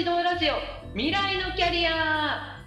指導ラジオ未来のキャリア。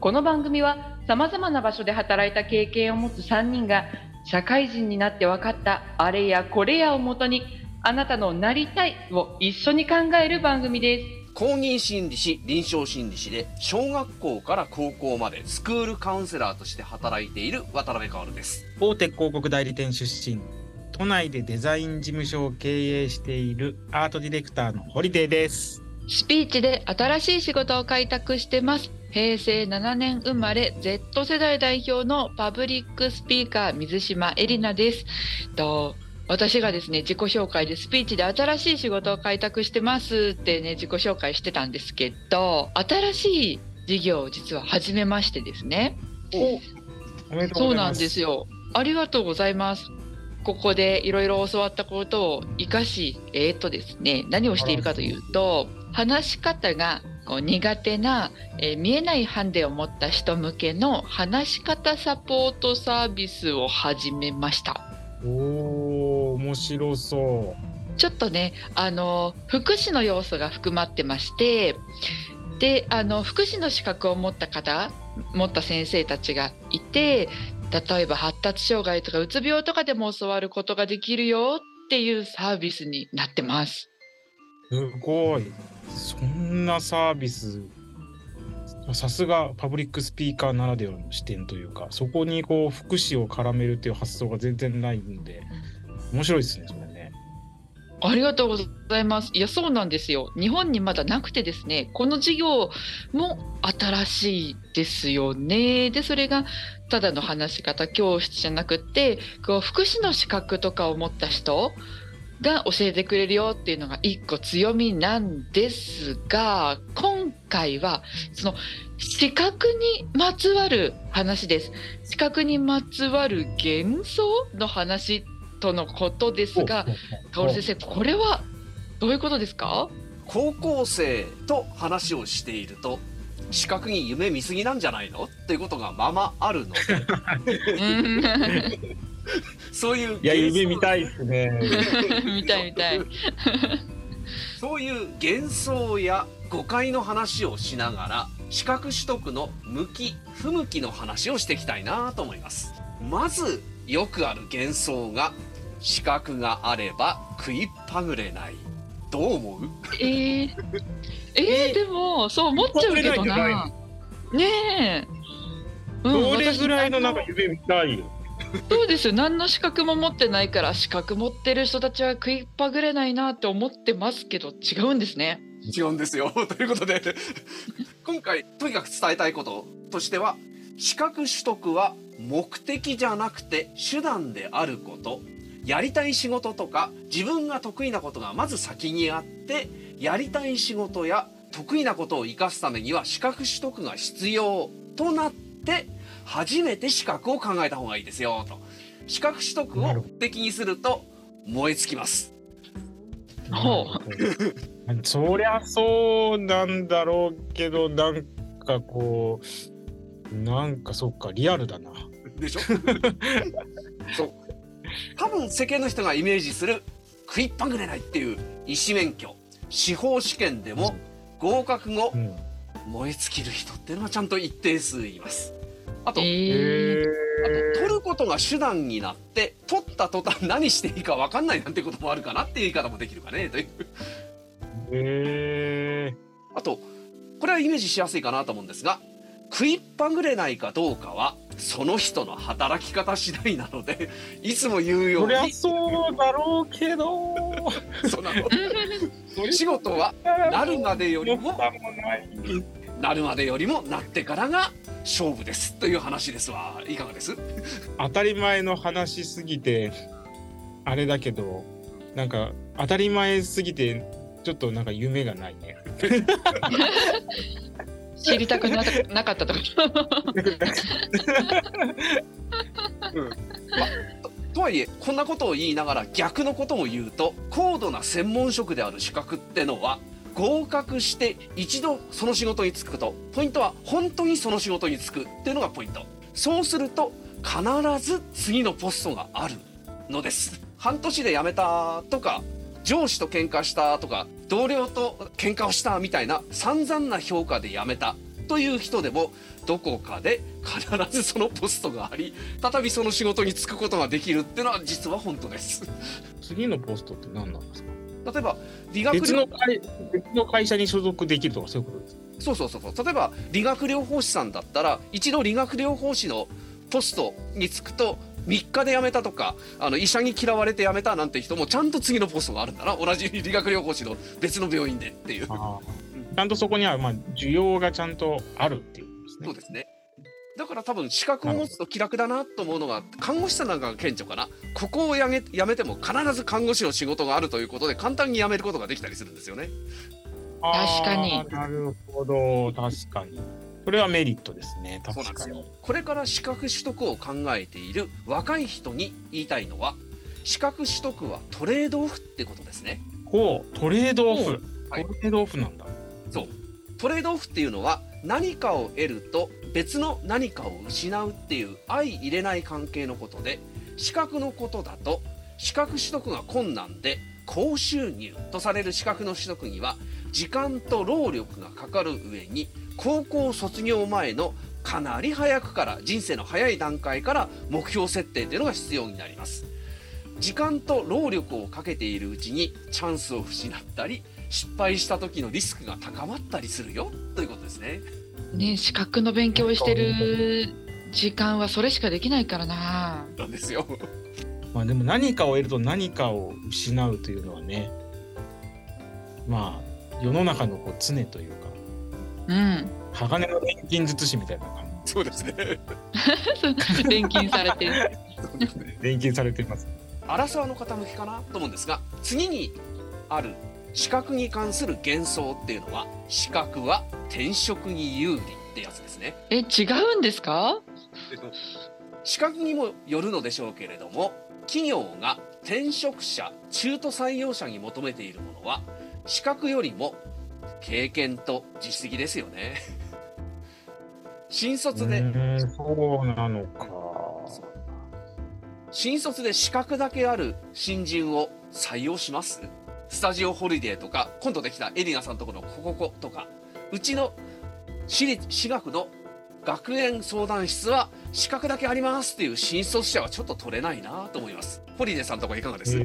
この番組はさまざまな場所で働いた経験を持つ3人が社会人になって分かったあれやこれやをもとにあなたのなりたいを一緒に考える番組です。公認心理師、臨床心理師で、小学校から高校までスクールカウンセラーとして働いている渡辺薫です。大手広告代理店出身。都内でデザイン事務所を経営しているアートディレクターの堀デーですスピーチで新しい仕事を開拓してます。平成7年生まれ Z 世代代表のパブリックスピーカー水島エリナです。と私がですね自己紹介でスピーチで新しい仕事を開拓してますってね自己紹介してたんですけど新しい事業を実は始めましてですね。おめでとうそうなんございます。ですよ。ありがとうございます。ここでいろいろ教わったことを生かし、えー、とですね、何をしているかというと、話し方がこう苦手な、えー見えないハンデを持った人向けの話し方サポートサービスを始めました。おー面白そうちょっとね、あの、福祉の要素が含まってまして、で、あの、福祉の資格を持った方、持った先生たちがいて、例えば発達障害とかうつ病とかでも教わることができるよっていうサービスになってます。すごいそんなサービスさすがパブリックスピーカーならではの視点というかそこにこう福祉を絡めるっていう発想が全然ないんで面白いですねそれねありがとうございます。いや、そうなんですよ。日本にまだなくてですね、この事業も新しいですよね。で、それがただの話し方教室じゃなくって、こう福祉の資格とかを持った人が教えてくれるよっていうのが一個強みなんですが、今回はその資格にまつわる話です。資格にまつわる幻想の話とのことですが、薫先生、これはどういうことですか？高校生と話をしていると、資格に夢見すぎなんじゃないの？っていうことがままあるので、う んそういういや夢見い。たいですね 見たい見たい。そういう幻想や誤解の話をしながら、資格取得の向き、不向きの話をしていきたいなと思います。まず、よくある幻想が、資格があれば食いっぱぐれない。どう思う？えー、えー、でもそう思っちゃうけどな。ねえ。うんどれぐらいのなんか夢見たいよ そうですよ。何の資格も持ってないから資格持ってる人たちは食いっぱぐれないなって思ってますけど違うんですね。違うんですよ。ということで、今回、とにかく伝えたいこととしては、資格取得は目的じゃなくて手段であること。やりたい仕事とか、自分が得意なことがまず先にあって、やりたい仕事や得意なことを活かすためには資格取得が必要となって、初めて資格を考えた方がいいですよ、と。資格取得を目的にすると燃え尽きます。ほそりゃそうなんだろうけどなんかこうなんかそっかリアルだなでしょ？そう。多分世間の人がイメージする食いっぱぐれないっていう医師免許、司法試験でも合格後うん燃え尽きる人っていうのはちゃんと一定数います。あと、えへー、あと取ることが手段になって、取った途端何していいか分かんないなんてこともあるかなっていう言い方もできるかね、という。えあと、これはイメージしやすいかなと思うんですが、食いっぱぐれないかどうかは、その人の働き方次第なので、いつも言うよそうりゃに、そうだろうけど。そうなの。仕事はなるまでよりもなるまでよりもなってからが勝負ですという話ですわ。いかがです？当たり前の話すぎてあれだけどなんか当たり前すぎてちょっとなんか夢がないね知りたくななかったとか。とはいえ、こんなことを言いながら逆のことも言うと、高度な専門職である資格ってのは、合格して一度その仕事に就くこと。ポイントは本当にその仕事に就くっていうのがポイント。そうすると、必ず次のポストがあるのです。半年で辞めたとか、上司と喧嘩したとか同僚と喧嘩をしたみたいな散々な評価で辞めたという人でもどこかで必ずそのポストがあり再びその仕事に就くことができるっていうのは実は本当です次のポストって何なんですか？例えば理学別の療会別の会社に所属できるとかそういうことですか？そうそうそうそう。例えば理学療法士さんだったら一度理学療法士のポストに就くと3日で辞めたとかあの医者に嫌われて辞めたなんて人もちゃんと次のポストがあるんだな。同じ理学療法士の別の病院でっていう。ちゃんとそこにはまあ需要がちゃんとあるっていうことですね。そうですねだから多分資格を持つと気楽だなと思うのが看護師さんなんかが顕著かな。ここをやめやめても必ず看護師の仕事があるということで簡単に辞めることができたりするんですよね。確かに。なるほど。確かに。それはメリットですね。そうなんですよ。確かにこれから資格取得を考えている若い人に言いたいのは資格取得はトレードオフってことですね。ほうトレードオフ、はい。トレードオフなんだ。そう。トレードオフっていうのは何かを得ると別の何かを失うっていう相入れない関係のことで資格のことだと資格取得が困難で高収入とされる資格の取得には時間と労力がかかる上に高校卒業前のかなり早くから人生の早い段階から目標設定というのが必要になります時間と労力をかけているうちにチャンスを失ったり失敗した時のリスクが高まったりするよということですね。ね資格の勉強をしてる時間はそれしかできないからななんですよ。まあでも何かを得ると何かを失うというのはねまあ世の中のこう常というかうん鋼の錬金術師みたいな感そうですね。錬金されてるそうですね。じ 錬金されていますアラサーの傾きかなと思うんですが、次にある資格に関する幻想っていうのは、資格は転職に有利ってやつですね。え違うんですか？資格にもよるのでしょうけれども、企業が転職者、中途採用者に求めているものは、資格よりも経験と実績ですよね。新卒でそうなのか新卒で資格だけある新人を採用します？スタジオホリデーとか今度できたエリナさんとこのコココとかうちの私立私学の学園相談室は資格だけありますっていう新卒者はちょっと取れないなと思います。ホリデーさんとかいかがです、い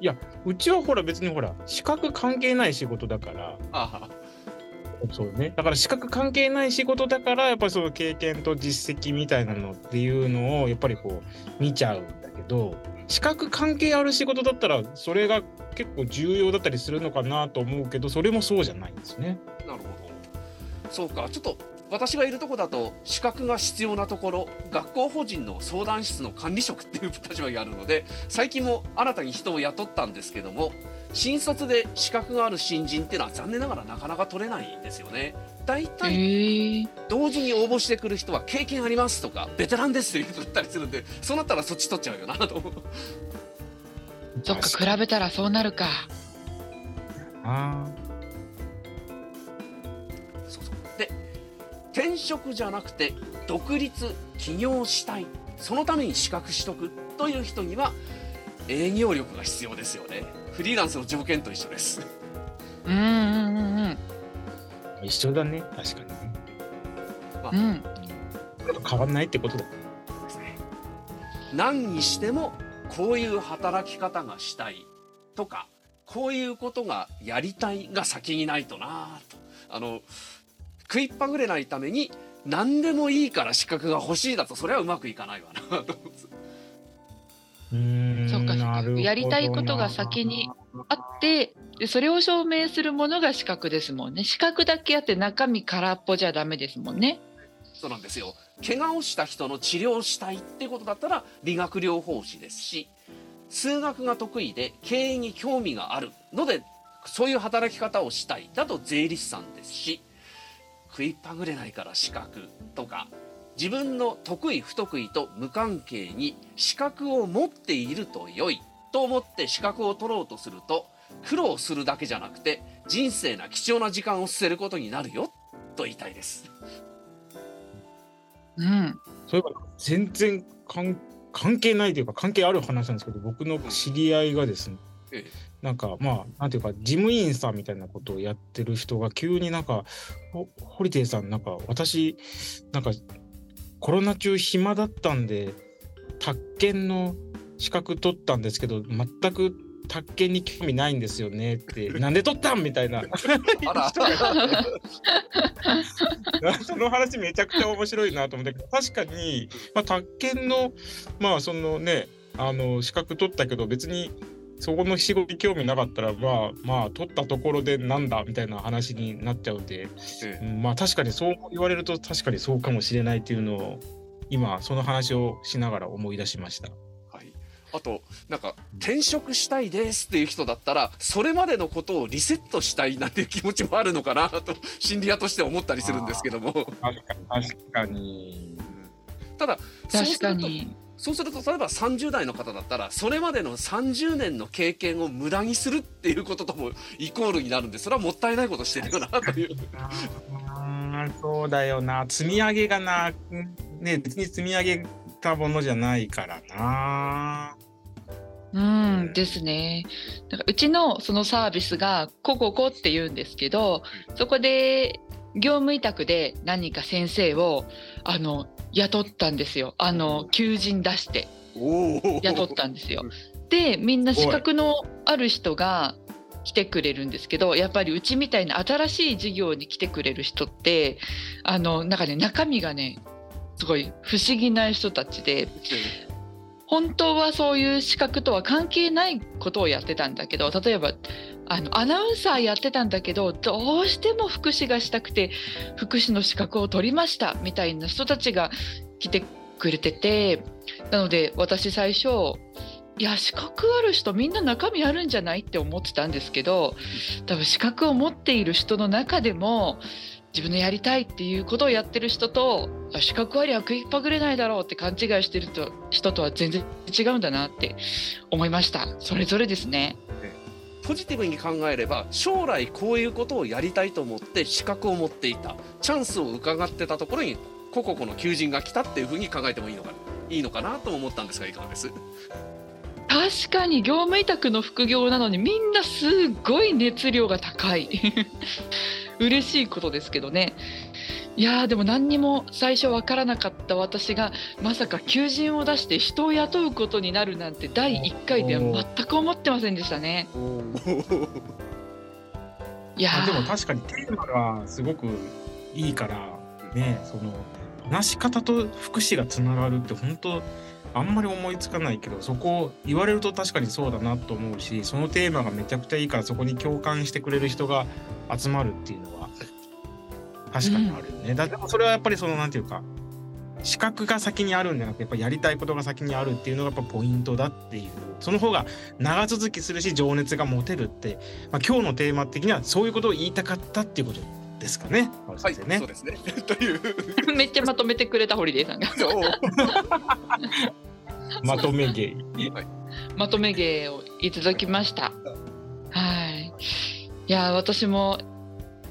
やうちはほら別にほら資格関係ない仕事だからあそうね。だから資格関係ない仕事だからやっぱりその経験と実績みたいなのっていうのをやっぱりこう見ちゃうんだけど資格関係ある仕事だったらそれが結構重要だったりするのかなと思うけどそれもそうじゃないんですね。なるほど。そうか。ちょっと私がいるとこだと資格が必要なところ学校法人の相談室の管理職っていう立場があるので最近も新たに人を雇ったんですけども新卒で資格がある新人っていうのは残念ながらなかなか取れないんですよね。大え体ー、同時に応募してくる人は経験ありますとかベテランですという人だったりするんでそうなったらそっち取っちゃうよなと。思う。そっか比べたらそうなるか。あそうそう。で転職じゃなくて独立起業したい。そのために資格取得という人には営業力が必要ですよねフリーランスの条件と一緒です。うんうんうんー一緒だね確かにね。うん。うん変わんないってことだ。何にしてもこういう働き方がしたいとかこういうことがやりたいが先にないとなと。あの食いっぱぐれないために何でもいいから資格が欲しいだとそれはうまくいかないわなと思うんやりたいことが先にあってでそれを証明するものが資格ですもんね。資格だけあって中身空っぽじゃダメですもんね。そうなんですよ。怪我をした人の治療をしたいってことだったら理学療法士ですし数学が得意で経営に興味があるのでそういう働き方をしたいだと税理士さんですし食いっぱぐれないから資格とか自分の得意不得意と無関係に資格を持っていると良いと思って資格を取ろうとすると苦労するだけじゃなくて人生な貴重な時間を捨てることになるよと言いたいです。うんそういえば全然関関係ないというか関係ある話なんですけど僕の知り合いがですねえなんかまあなんていうか事務員さんみたいなことをやってる人が急になんか「ほホリデーさんなんか私なんかコロナ中暇だったんで宅建の資格取ったんですけど全く宅建に興味ないんですよねって なんで取ったんみたいな。その話めちゃくちゃ面白いなと思って確かに、まあ、宅建のまあそのねあの資格取ったけど別にそこの仕事に興味なかったらまあまあ取ったところでなんだみたいな話になっちゃうんで、えうんまあ確かにそう言われると確かにそうかもしれないっていうのを今その話をしながら思い出しました。はい、あとなんか転職したいですっていう人だったらそれまでのことをリセットしたいなんていう気持ちもあるのかなと心理屋として思ったりするんですけども確かに確かに。ただそうすると確かに。そうすると例えば30代の方だったらそれまでの30年の経験を無駄にするっていうことともイコールになるんでそれはもったいないことしてるよなという。そうだよな積み上げがなね別に積み上げたものじゃないからなうんですね。なんかうちのそのサービスが「コココ」って言うんですけどそこで業務委託で何人か先生をあの雇ったんですよ。あの求人出して。雇ったんですよ。でみんな資格のある人が来てくれるんですけどやっぱりうちみたいな新しい事業に来てくれる人ってあのなんかね中身がねすごい不思議な人たちで本当はそういう資格とは関係ないことをやってたんだけど例えばあのアナウンサーやってたんだけどどうしても福祉がしたくて福祉の資格を取りましたみたいな人たちが来てくれててなので私最初いや資格ある人みんな中身あるんじゃない？って思ってたんですけど多分資格を持っている人の中でも自分のやりたいっていうことをやってる人とあ資格ありゃ食いっぱぐれないだろうって勘違いしてると人とは全然違うんだなって思いました。それぞれですね。ポジティブに考えれば将来こういうことをやりたいと思って資格を持っていた。チャンスを伺ってたところにコココの求人が来たっていうふうに考えてもいいのかいいのかなと思ったんですがいかがです？確かに業務委託の副業なのにみんなすっごい熱量が高い嬉しいことですけどね。いやーでも何にも最初わからなかった私がまさか求人を出して人を雇うことになるなんて第1回では全く思ってませんでしたね。いやあでもー確かにテーマがすごくいいからねその話し方と福祉がつながるって本当あんまり思いつかないけどそこ言われると確かにそうだなと思うしそのテーマがめちゃくちゃいいからそこに共感してくれる人が集まるっていうのは確かにあるよね。だでもそれはやっぱりそのなんていうか資格が先にあるんじゃなくてやっぱやりたいことが先にあるっていうのがやっぱポイントだっていうその方が長続きするし情熱が持てるって、まあ、今日のテーマ的にはそういうことを言いたかったっていうことですかね。はい、ねそうですね という めっちゃまとめてくれたホリデーさんが まとめ芸。まとめ芸をいただきました。はい。いや私も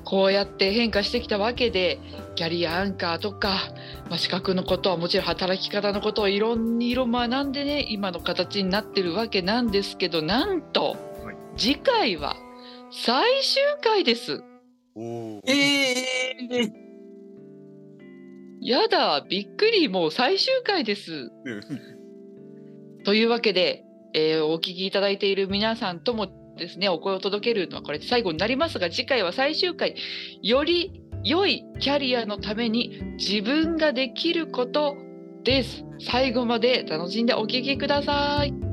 こうやって変化してきたわけでキャリアアンカーとか、まあ、資格のことはもちろん働き方のことをいろんな色学んでね今の形になってるわけなんですけどなんと、はい次回は最終回です。おーええやだびっくりもう最終回です。というわけで、えーお聞きいただいている皆さんともですねお声を届けるのはこれで最後になりますが次回は最終回より良いキャリアのために自分ができることです。最後まで楽しんでお聞きください。